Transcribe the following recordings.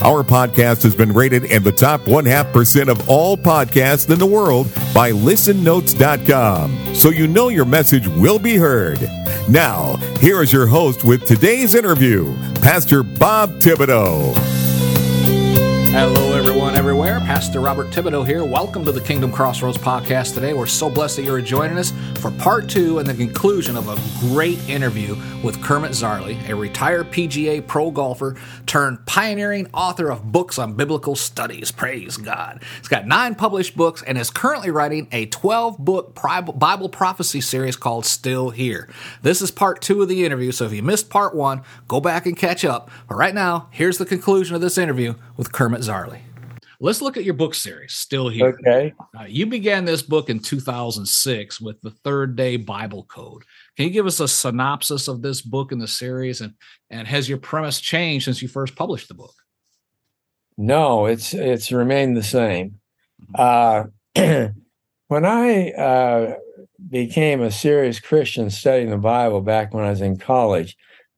Our podcast has been rated in the top one half percent of all podcasts in the world by listennotes.com. So you know your message will be heard. Now, here is your host with today's interview, Pastor Bob Thibodeau. Hello, Pastor Robert Thibodeau here. Welcome to the Kingdom Crossroads podcast today. We're so blessed that you're joining us for part two and the conclusion of a great interview with Kermit Zarley, a retired PGA pro golfer turned pioneering author of books on biblical studies. Praise God. He's got nine published books and is currently writing a 12 book Bible prophecy series called Still Here. This is part two of the interview, so if you missed part one, go back and catch up. But right now, here's the conclusion of this interview with Kermit Zarley. Let's look at your book series, Still Here. Okay. Uh, you began this book in 2006 with the Third Day Bible Code. Can you give us a synopsis of this book in the series, and and has your premise changed since you first published the book? No, it's it's remained the same. Uh, when I uh, became a serious Christian studying the Bible back when I was in college,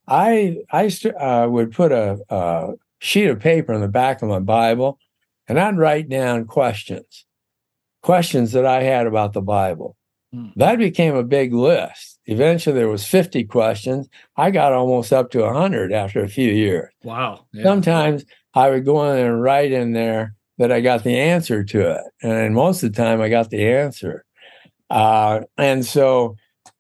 I I st- uh, would put a, a sheet of paper in the back of my Bible, and I'd write down questions, questions that I had about the Bible. Mm. That became a big list. Eventually, there was 50 questions. I got almost up to 100 after a few years. Wow. Yeah. Sometimes I would go in and write in there that I got the answer to it. And most of the time, I got the answer. Uh, and so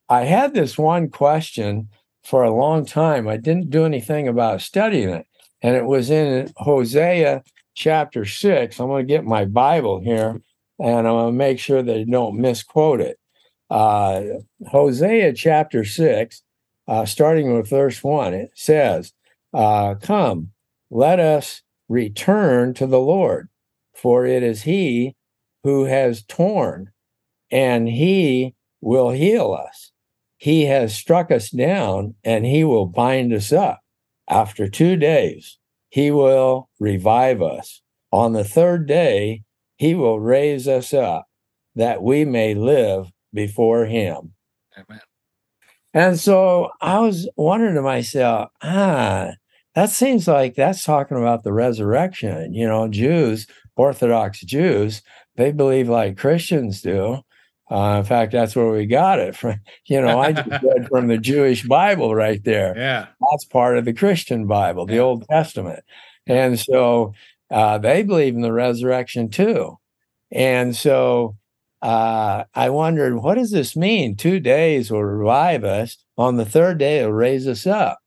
I had this one question for a long time. I didn't do anything about studying it. And it was in Hosea chapter six. I'm going to get my Bible here and I'm going to make sure that I don't misquote it. Uh, Hosea chapter 6, uh, starting with verse 1, it says, uh, Come, let us return to the Lord, for it is He who has torn, and He will heal us. He has struck us down, and He will bind us up. After two days, He will revive us. On the third day, He will raise us up, that we may live before him. Amen. And so I was wondering to myself, ah, that seems like that's talking about the resurrection. You know, Jews, Orthodox Jews, they believe like Christians do. Uh, in fact, that's where we got it from. You know, I just read from the Jewish Bible right there. Yeah. That's part of the Christian Bible, the yeah. Old Testament. And so uh, they believe in the resurrection too. And so uh, I wondered, what does this mean? Two days will revive us. On the third day, it'll raise us up.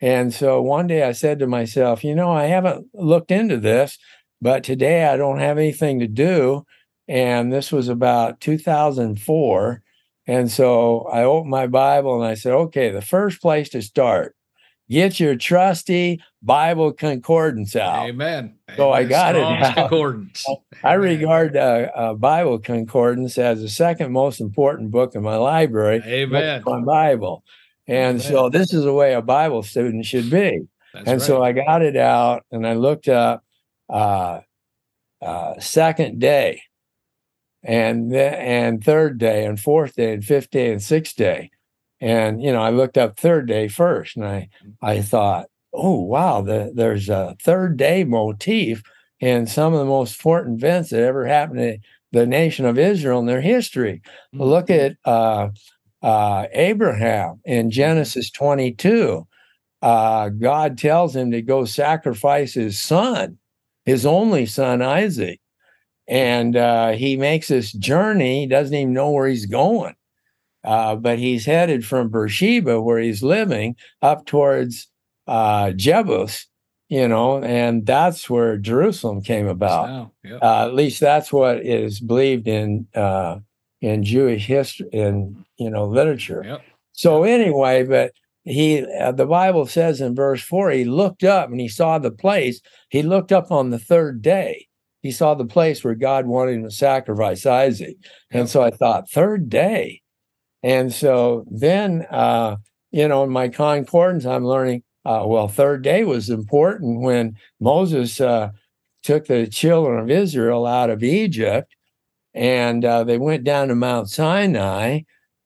And so one day I said to myself, you know, I haven't looked into this, but today I don't have anything to do. And this was about 2004. And so I opened my Bible and I said, okay, the first place to start get your trusty Bible concordance out. Amen. So Amen. I got it. Concordance. I regard uh, uh, Bible concordance as the second most important book in my library. Amen. My Bible, and Amen. so this is the way a Bible student should be. That's and right. so I got it out and I looked up uh, uh second day, and and third day, and fourth day, and fifth day, and sixth day and you know, I looked up third day first, and I I thought, oh wow, the, there's a third day motif in some of the most important events that ever happened to the nation of Israel in their history. Mm-hmm. Look at uh, uh, Abraham in Genesis 22. Uh, God tells him to go sacrifice his son, his only son Isaac, and uh, he makes this journey. He doesn't even know where he's going uh, but he's headed from Beersheba, where he's living, up towards uh, Jebus, you know, and that's where Jerusalem came about. yep. uh, at least that's what is believed in uh, in Jewish history, in you know literature. Yep. So anyway, but he uh, the Bible says in verse four, he looked up and he saw the place. He looked up on the third day. He saw the place where God wanted him to sacrifice Isaac. And so I thought, third day. And so then, uh, you know, in my concordance, I'm learning, uh, well, third day was important when Moses uh, took the children of Israel out of Egypt and uh, they went down to Mount Sinai.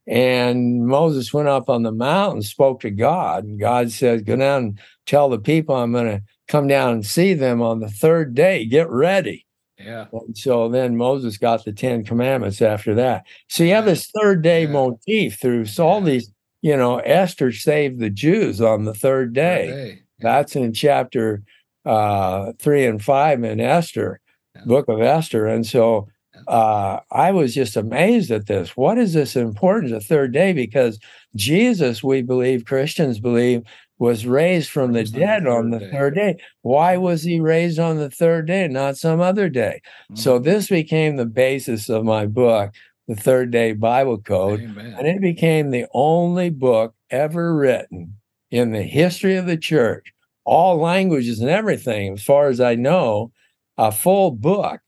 And Moses went up on the mountain, spoke to God, and God said, Go down and tell the people I'm going to come down and see them on the third day. Get ready. Yeah. And so then Moses got the Ten Commandments after that. So you have this third day Yeah. motif through so all these, you know, Esther saved the Jews on the third day. Hey. That's in chapter uh, three and five in Esther, book of Esther. And so uh, I was just amazed at this. What is this importance of third day? Because Jesus, we believe, Christians believe, was raised from the Raised on the dead on the third day. day. Why was he raised on the third day, not some other day? So Mhm. this became the basis of my book, The Third Day Bible Code. Amen. And it became the only book ever written in the history of the church, all languages and everything, as far as I know, a full book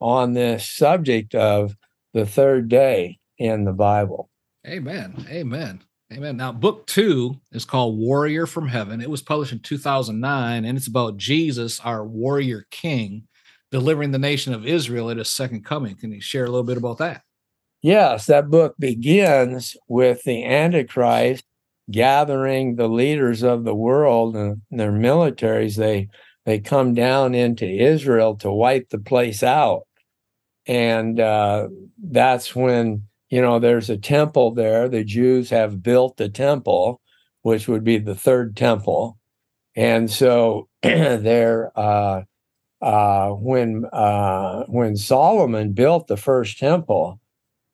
on this subject of the third day in the Bible. Amen. Amen. Amen. Now, book two is called Warrior from Heaven. It was published in 2009, and it's about Jesus, our warrior king, delivering the nation of Israel at his second coming. Can you share a little bit about that? Yes, that book begins with the Antichrist gathering the leaders of the world and their militaries. They they come down into Israel to wipe the place out, and uh, that's when you know there's a temple there. The Jews have built the temple, which would be the third temple, and so they're. Uh, uh, when uh, when Solomon built the first temple,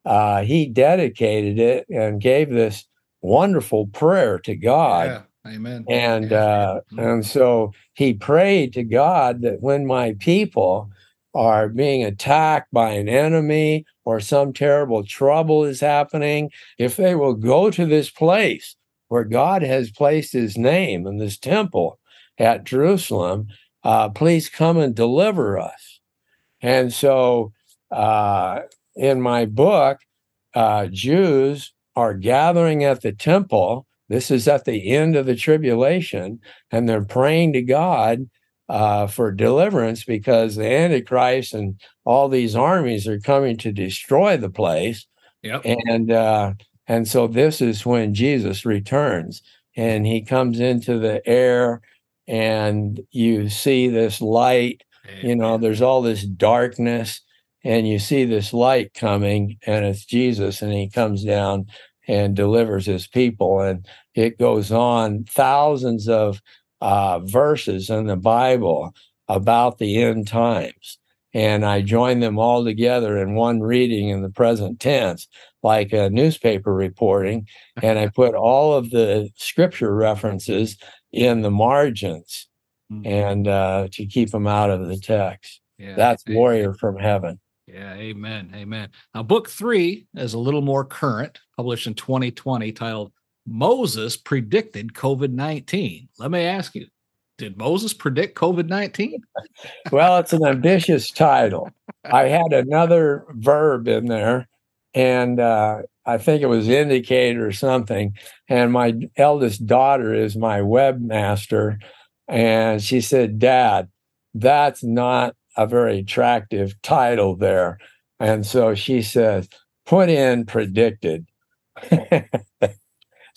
uh, he dedicated it and gave this wonderful prayer to God. Yeah. Amen. And Yeah. uh, Mhm. and so he prayed to God that when my people are being attacked by an enemy or some terrible trouble is happening, if they will go to this place where God has placed his name in this temple at Jerusalem, uh, please come and deliver us. And so uh, in my book, uh, Jews are gathering at the temple. This is at the end of the tribulation, and they're praying to God uh, for deliverance because the Antichrist and all these armies are coming to destroy the place. Yep. And uh, and so this is when Jesus returns, and he comes into the air, and you see this light you know there's all this darkness and you see this light coming and it's jesus and he comes down and delivers his people and it goes on thousands of uh, verses in the bible about the end times and i join them all together in one reading in the present tense like a newspaper reporting and i put all of the scripture references in the margins Mhm. and uh, to keep them out of the text. Yeah. That's Amen. Warrior from Heaven. Yeah, amen. Amen. Now, book three is a little more current, published in 2020, titled Moses Predicted COVID 19. Let me ask you, did Moses predict COVID 19? Well, it's an ambitious title. I had another verb in there, and uh, I think it was indicate or something. And my eldest daughter is my webmaster, and she said, "Dad, that's not a very attractive title there." And so she says, "Put in predicted."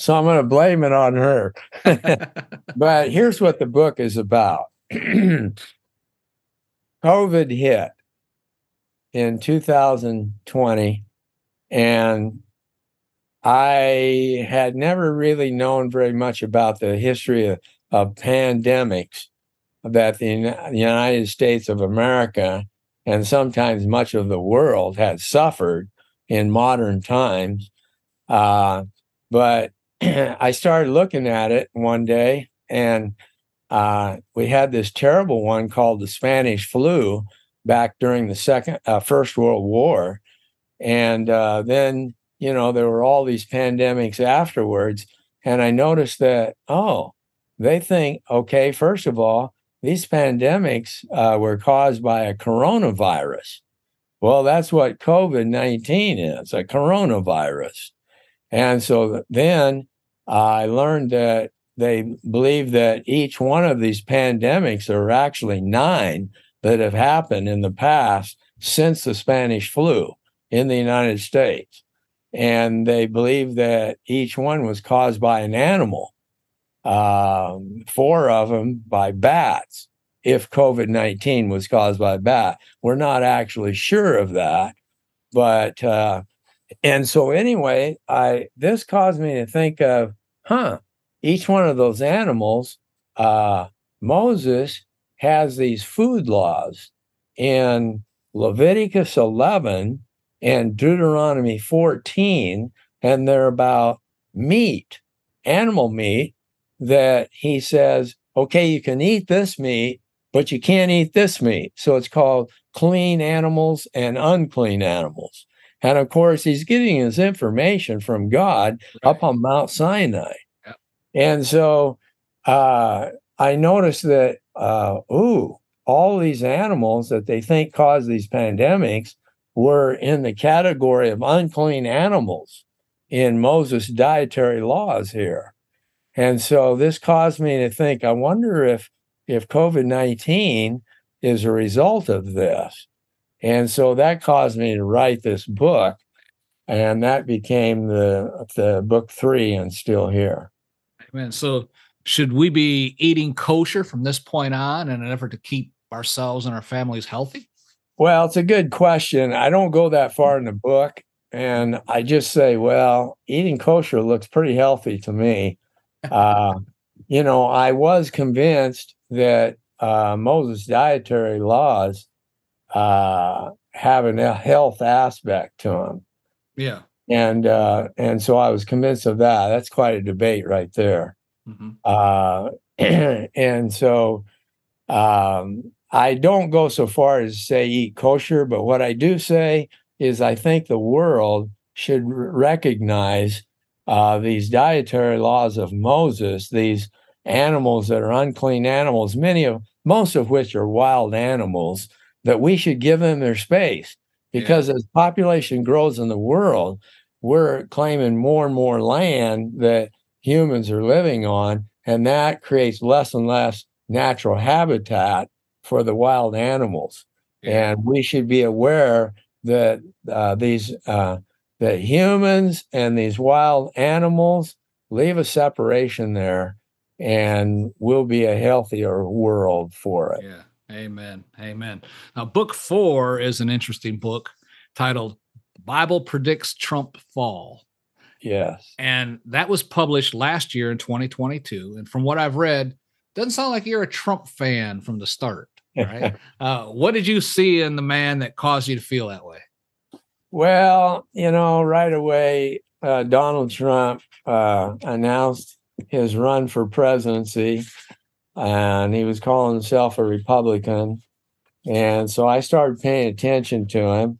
so I'm going to blame it on her. but here's what the book is about COVID hit in 2020, and I had never really known very much about the history of, of pandemics that the Uni- United States of America and sometimes much of the world had suffered in modern times. Uh, but I started looking at it one day, and uh, we had this terrible one called the Spanish flu back during the second, uh, First World War, and uh, then you know there were all these pandemics afterwards, and I noticed that oh, they think okay, first of all, these pandemics uh, were caused by a coronavirus. Well, that's what COVID 19 is a coronavirus. And so then I learned that they believe that each one of these pandemics are actually nine that have happened in the past since the Spanish flu in the United States. And they believe that each one was caused by an animal, um, four of them by bats, if COVID 19 was caused by bat. We're not actually sure of that. But, uh, and so anyway, I this caused me to think of, huh, each one of those animals, uh, Moses has these food laws in Leviticus 11 and Deuteronomy 14, and they're about meat, animal meat, that he says, okay, you can eat this meat, but you can't eat this meat. So it's called clean animals and unclean animals. And of course, he's getting his information from God right. up on Mount Sinai. And so uh, I noticed that, uh, ooh, all these animals that they think cause these pandemics were in the category of unclean animals in Moses' dietary laws here. And so this caused me to think, I wonder if if COVID 19 is a result of this. And so that caused me to write this book. And that became the the book three and still here. Amen. So should we be eating kosher from this point on in an effort to keep ourselves and our families healthy? Well, it's a good question. I don't go that far in the book. And I just say, well, eating kosher looks pretty healthy to me. Uh, you know, I was convinced that uh, Moses' dietary laws uh, have a health aspect to them. Yeah. And uh, and so I was convinced of that. That's quite a debate right there. Mm-hmm. Uh, and so um, I don't go so far as say eat kosher, but what I do say is I think the world should recognize uh, these dietary laws of Moses, these animals that are unclean animals, many of most of which are wild animals, that we should give them their space because yeah. as population grows in the world, we're claiming more and more land that humans are living on, and that creates less and less natural habitat for the wild animals. Yeah. And we should be aware that uh, these uh, that humans and these wild animals leave a separation there, and we'll be a healthier world for it. Yeah. Amen. Amen. Now, book four is an interesting book titled Bible Predicts Trump Fall. Yes. And that was published last year in 2022. And from what I've read, doesn't sound like you're a Trump fan from the start, right? uh, what did you see in the man that caused you to feel that way? Well, you know, right away, uh, Donald Trump uh, announced his run for presidency, and he was calling himself a Republican. And so I started paying attention to him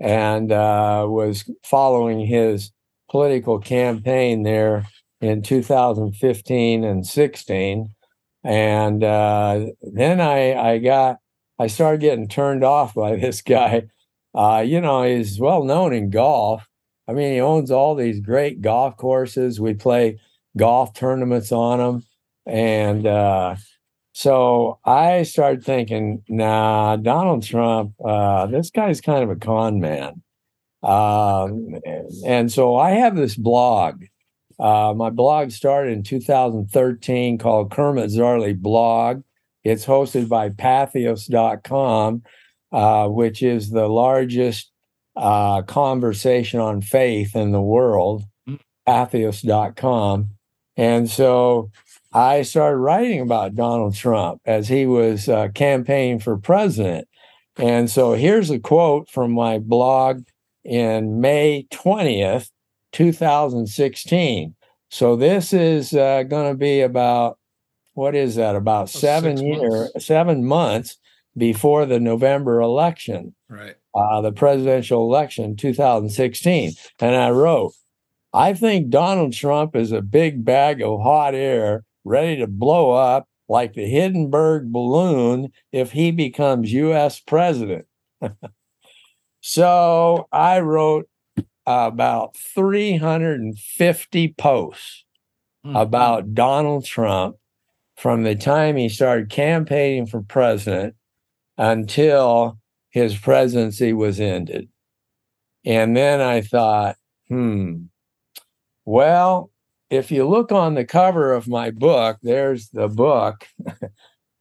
and uh, was following his political campaign there in 2015 and 16. And uh, then I, I got, I started getting turned off by this guy. Uh, you know, he's well known in golf. I mean, he owns all these great golf courses. We play golf tournaments on them. And uh, so I started thinking, nah, Donald Trump, uh, this guy's kind of a con man. Um, and so I have this blog. Uh, my blog started in 2013 called Kermit Zarley Blog. It's hosted by Patheos.com, uh, which is the largest uh, conversation on faith in the world, mm. Patheos.com. And so I started writing about Donald Trump as he was uh, campaigning for president. And so here's a quote from my blog in May 20th, 2016. So this is uh, going to be about what is that? About seven years, seven months before the November election, right? Uh, the presidential election, 2016. And I wrote, I think Donald Trump is a big bag of hot air ready to blow up like the Hindenburg balloon if he becomes US president. so I wrote about 350 posts mm-hmm. about Donald Trump from the time he started campaigning for president until his presidency was ended. And then I thought, hmm, well, if you look on the cover of my book, there's the book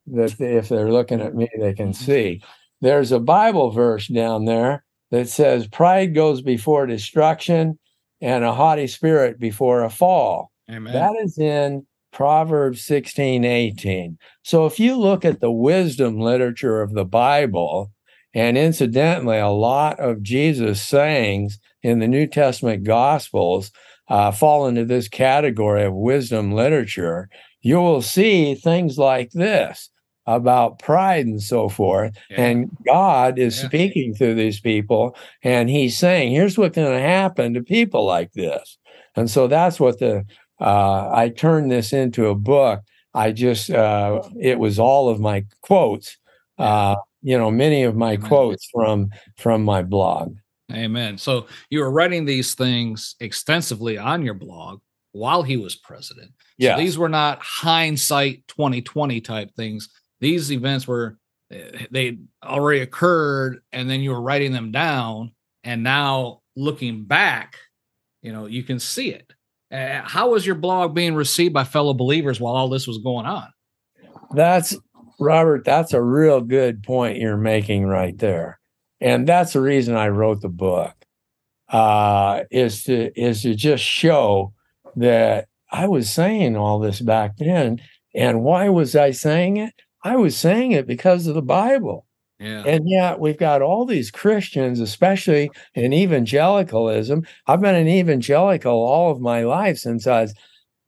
that if they're looking at me, they can mm-hmm. see. There's a Bible verse down there that says, Pride goes before destruction and a haughty spirit before a fall. Amen. That is in Proverbs 16, 18. So if you look at the wisdom literature of the Bible, and incidentally, a lot of Jesus' sayings in the New Testament Gospels uh, fall into this category of wisdom literature. You will see things like this about pride and so forth. Yeah. And God is yeah. speaking through these people, and He's saying, here's what's going to happen to people like this. And so that's what the uh, I turned this into a book. I just uh, it was all of my quotes, uh, you know, many of my quotes from from my blog. Amen. So you were writing these things extensively on your blog while he was president. Yeah, so these were not hindsight 2020 type things. These events were eh, they already occurred, and then you were writing them down, and now looking back, you know, you can see it uh, how was your blog being received by fellow believers while all this was going on? That's Robert. That's a real good point you're making right there, and that's the reason I wrote the book. Uh, is to is to just show that I was saying all this back then, and why was I saying it? I was saying it because of the Bible. Yeah. And yet we've got all these Christians, especially in evangelicalism. I've been an evangelical all of my life since I was,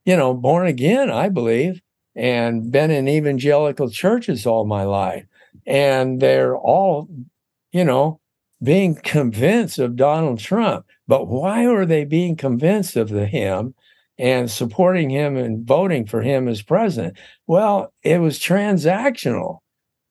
you know, born again, I believe, and been in evangelical churches all my life. And they're all, you know, being convinced of Donald Trump. But why are they being convinced of the him and supporting him and voting for him as president? Well, it was transactional.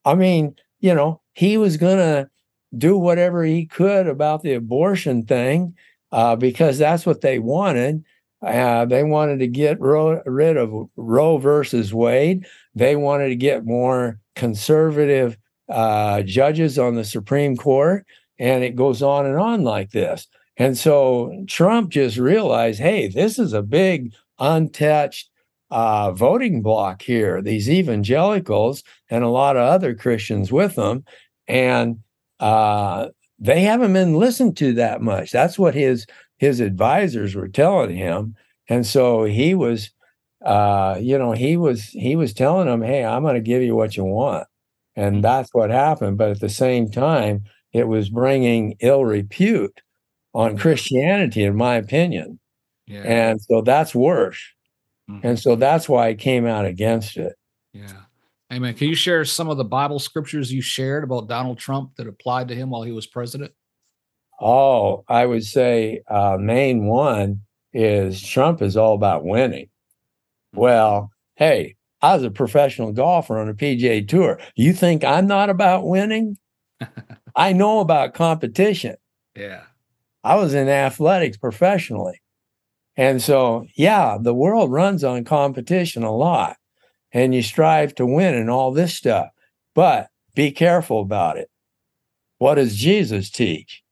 I mean, you know, he was going to do whatever he could about the abortion thing uh, because that's what they wanted. Uh, they wanted to get ro- rid of Roe versus Wade. They wanted to get more conservative uh, judges on the Supreme Court. And it goes on and on like this. And so Trump just realized hey, this is a big untouched uh, voting block here, these evangelicals and a lot of other Christians with them. And uh, they haven't been listened to that much. That's what his his advisors were telling him. And so he was, uh, you know, he was he was telling them, "Hey, I'm going to give you what you want," and mm-hmm. that's what happened. But at the same time, it was bringing ill repute on Christianity, in my opinion. Yeah. And so that's worse. Mm-hmm. And so that's why I came out against it. Yeah. Amen. Can you share some of the Bible scriptures you shared about Donald Trump that applied to him while he was president? Oh, I would say uh, main one is Trump is all about winning. Mm-hmm. Well, hey, I was a professional golfer on a PGA tour. You think I'm not about winning? I know about competition. Yeah. I was in athletics professionally. And so, yeah, the world runs on competition a lot and you strive to win and all this stuff. But be careful about it. What does Jesus teach?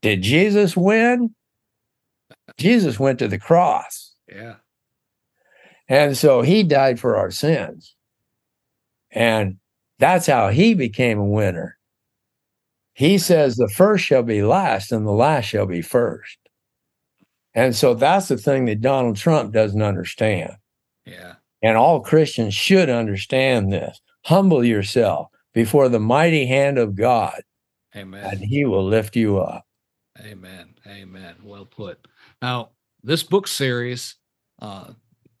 Did Jesus win? Jesus went to the cross. Yeah. And so he died for our sins. And that's how he became a winner. He says the first shall be last and the last shall be first. And so that's the thing that Donald Trump doesn't understand. Yeah. And all Christians should understand this. Humble yourself before the mighty hand of God. Amen. And he will lift you up. Amen. Amen. Well put. Now, this book series, uh,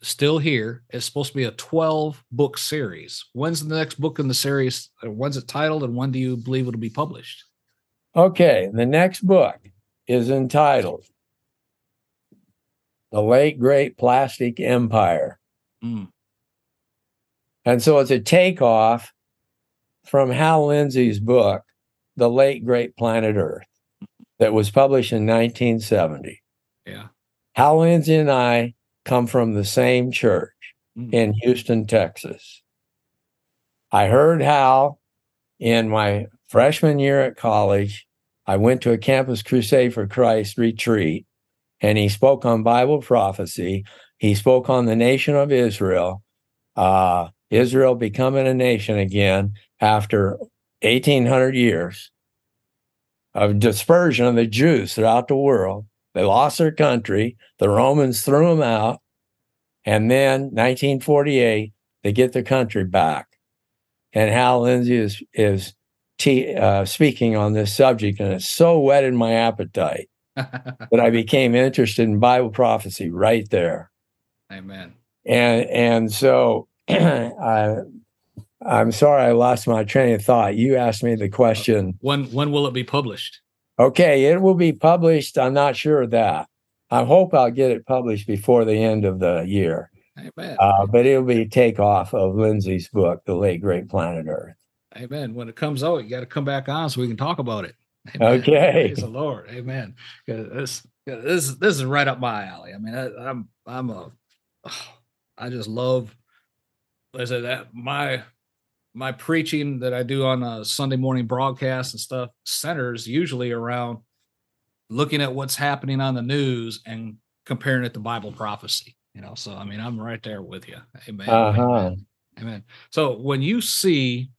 still here. It's supposed to be a 12 book series. When's the next book in the series? When's it titled and when do you believe it'll be published? Okay. The next book is entitled The Late Great Plastic Empire. Mm. And so it's a takeoff from Hal Lindsey's book, The Late Great Planet Earth, that was published in 1970. Yeah. Hal Lindsey and I come from the same church Mm. in Houston, Texas. I heard Hal in my freshman year at college. I went to a Campus Crusade for Christ retreat, and he spoke on Bible prophecy. He spoke on the nation of Israel, uh, Israel becoming a nation again after 1800 years of dispersion of the Jews throughout the world. They lost their country. The Romans threw them out. And then 1948, they get their country back. And Hal Lindsey is, is t- uh, speaking on this subject, and it so whetted my appetite that I became interested in Bible prophecy right there. Amen. And and so I I'm sorry I lost my train of thought. You asked me the question. When when will it be published? Okay, it will be published. I'm not sure of that. I hope I'll get it published before the end of the year. Amen. Uh, but it'll be takeoff of Lindsey's book, The Late Great Planet Earth. Amen. When it comes out, you got to come back on so we can talk about it. Amen. Okay. Praise the Lord. Amen. This this this is right up my alley. I mean, I, I'm I'm a I just love. I said that my my preaching that I do on a Sunday morning broadcast and stuff centers usually around looking at what's happening on the news and comparing it to Bible prophecy. You know, so I mean, I'm right there with you. Amen. Uh-huh. Amen. Amen. So when you see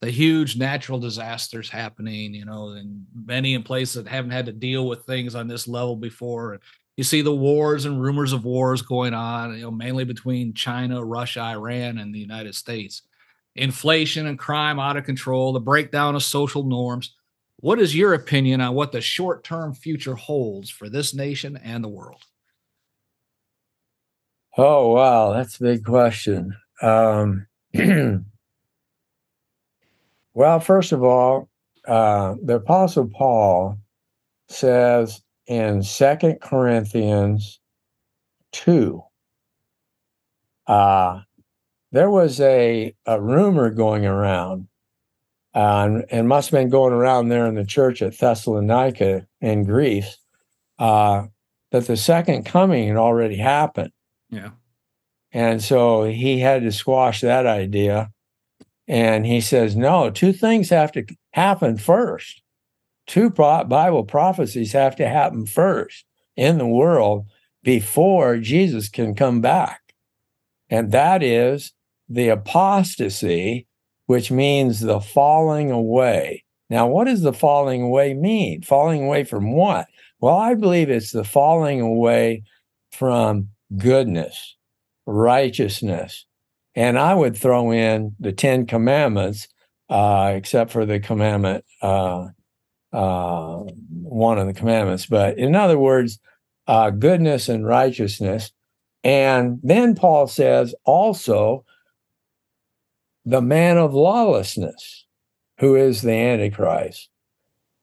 the huge natural disasters happening, you know, and many in places that haven't had to deal with things on this level before. And you see the wars and rumors of wars going on, you know, mainly between China, Russia, Iran, and the United States. Inflation and crime out of control, the breakdown of social norms. What is your opinion on what the short term future holds for this nation and the world? Oh, wow. That's a big question. Um, well, first of all, uh, the Apostle Paul says in Second Corinthians 2, uh, there was a, a rumor going around, uh, and, and must have been going around there in the church at Thessalonica in Greece, uh, that the second coming had already happened. Yeah. And so he had to squash that idea. And he says, no, two things have to happen first. Two pro- Bible prophecies have to happen first in the world before Jesus can come back. And that is the apostasy, which means the falling away. Now, what does the falling away mean? Falling away from what? Well, I believe it's the falling away from goodness, righteousness. And I would throw in the Ten Commandments, uh, except for the commandment, uh, uh, one of the commandments. But in other words, uh, goodness and righteousness. And then Paul says also the man of lawlessness, who is the Antichrist.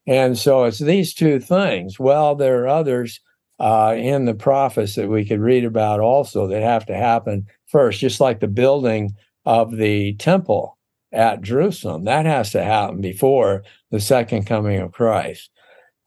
And so it's these two things. Well, there are others uh, in the prophets that we could read about also that have to happen first, just like the building of the temple at Jerusalem. That has to happen before the second coming of Christ.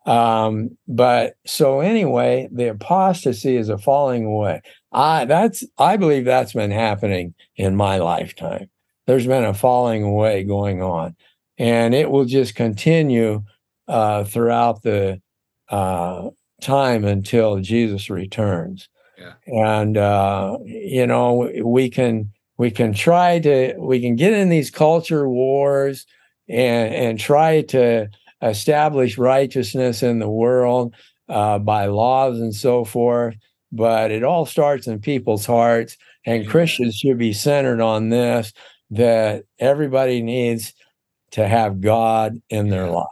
Um, but so anyway, the apostasy is a falling away. I that's I believe that's been happening in my lifetime. There's been a falling away going on, and it will just continue uh, throughout the uh, time until Jesus returns. Yeah. And uh, you know, we can we can try to we can get in these culture wars and and try to establish righteousness in the world uh, by laws and so forth. But it all starts in people's hearts, and Amen. Christians should be centered on this that everybody needs to have God in their life.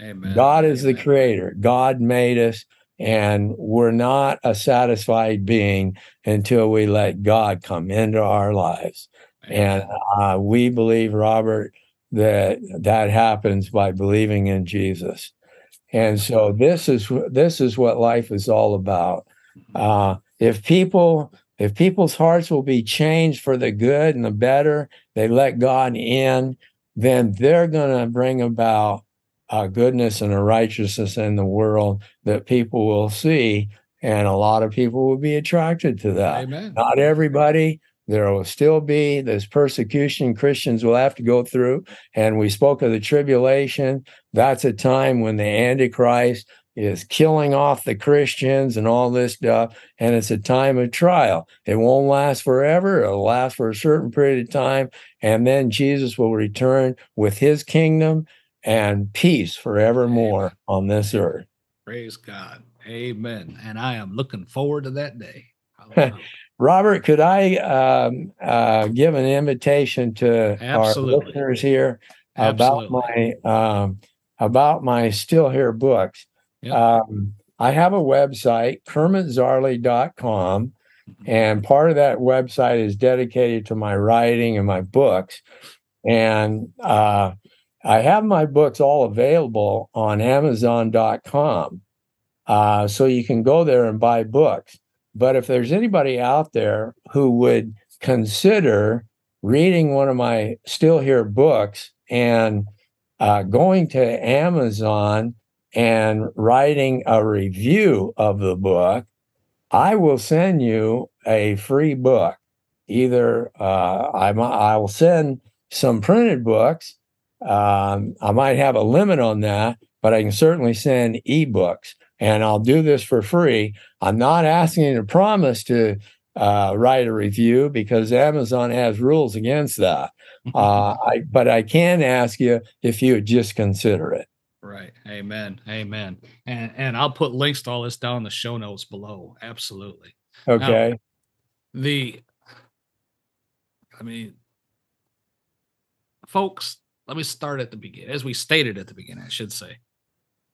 Amen. God is the creator. God made us, and we're not a satisfied being until we let God come into our lives. And uh, we believe, Robert, that that happens by believing in Jesus. And so this is this is what life is all about. Uh, if people if people's hearts will be changed for the good and the better, they let God in, then they're going to bring about a goodness and a righteousness in the world that people will see. And a lot of people will be attracted to that. Amen. Not everybody. There will still be this persecution Christians will have to go through. And we spoke of the tribulation. That's a time when the Antichrist is killing off the Christians and all this stuff. And it's a time of trial. It won't last forever. It'll last for a certain period of time. And then Jesus will return with his kingdom and peace forevermore Amen. on this earth. Praise God. Amen. And I am looking forward to that day. Robert, could I um, uh, give an invitation to Absolutely. our listeners here Absolutely. about my um, about my still here books? Yep. Um, I have a website, kermitzarley.com, and part of that website is dedicated to my writing and my books. And uh, I have my books all available on Amazon.com. Uh, so you can go there and buy books. But if there's anybody out there who would consider reading one of my still here books and uh, going to Amazon and writing a review of the book, I will send you a free book. Either uh, I, I will send some printed books. Um, I might have a limit on that, but I can certainly send ebooks, and I'll do this for free. I'm not asking you to promise to uh, write a review because Amazon has rules against that. Uh, I, but I can ask you if you would just consider it. Right. Amen. Amen. And and I'll put links to all this down in the show notes below. Absolutely. Okay. Now, the I mean folks, let me start at the beginning. As we stated at the beginning, I should say.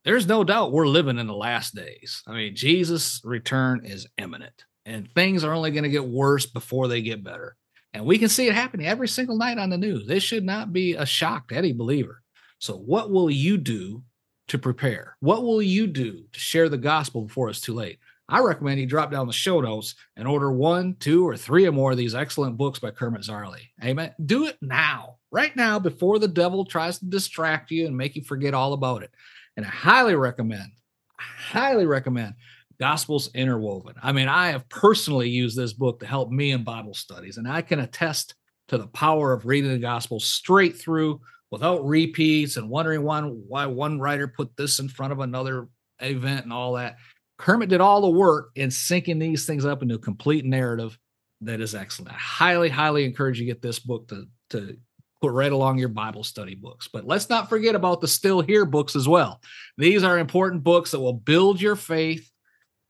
There's no doubt we're living in the last days. I mean, Jesus' return is imminent and things are only going to get worse before they get better. And we can see it happening every single night on the news. This should not be a shock to any believer. So, what will you do to prepare? What will you do to share the gospel before it's too late? I recommend you drop down the show notes and order one, two, or three or more of these excellent books by Kermit Zarley. Amen. Do it now, right now, before the devil tries to distract you and make you forget all about it. And I highly recommend, highly recommend Gospels Interwoven. I mean, I have personally used this book to help me in Bible studies, and I can attest to the power of reading the gospel straight through without repeats and wondering one, why one writer put this in front of another event and all that. Kermit did all the work in syncing these things up into a complete narrative that is excellent. I highly, highly encourage you get this book to, to put right along your Bible study books. But let's not forget about the Still Here books as well. These are important books that will build your faith,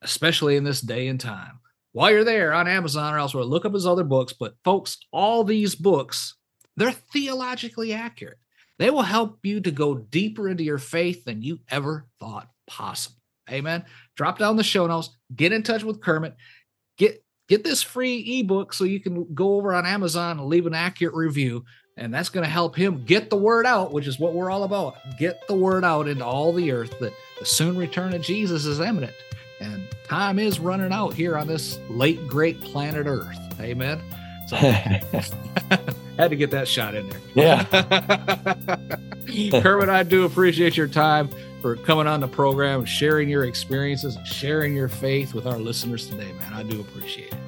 especially in this day and time. While you're there on Amazon or elsewhere, look up his other books. But folks, all these books, they're theologically accurate. They will help you to go deeper into your faith than you ever thought possible. Amen. Drop down the show notes, get in touch with Kermit, get get this free ebook so you can go over on Amazon and leave an accurate review. And that's going to help him get the word out, which is what we're all about. Get the word out into all the earth that the soon return of Jesus is imminent. And time is running out here on this late, great planet Earth. Amen. So had to get that shot in there. Yeah. Kermit, I do appreciate your time for coming on the program, sharing your experiences, sharing your faith with our listeners today, man. I do appreciate it.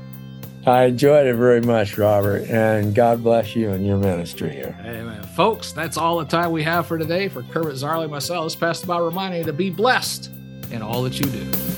I enjoyed it very much, Robert, and God bless you and your ministry here. Amen. Folks, that's all the time we have for today. For Kermit Zarley, myself, it's Pastor Bob reminding you to be blessed in all that you do.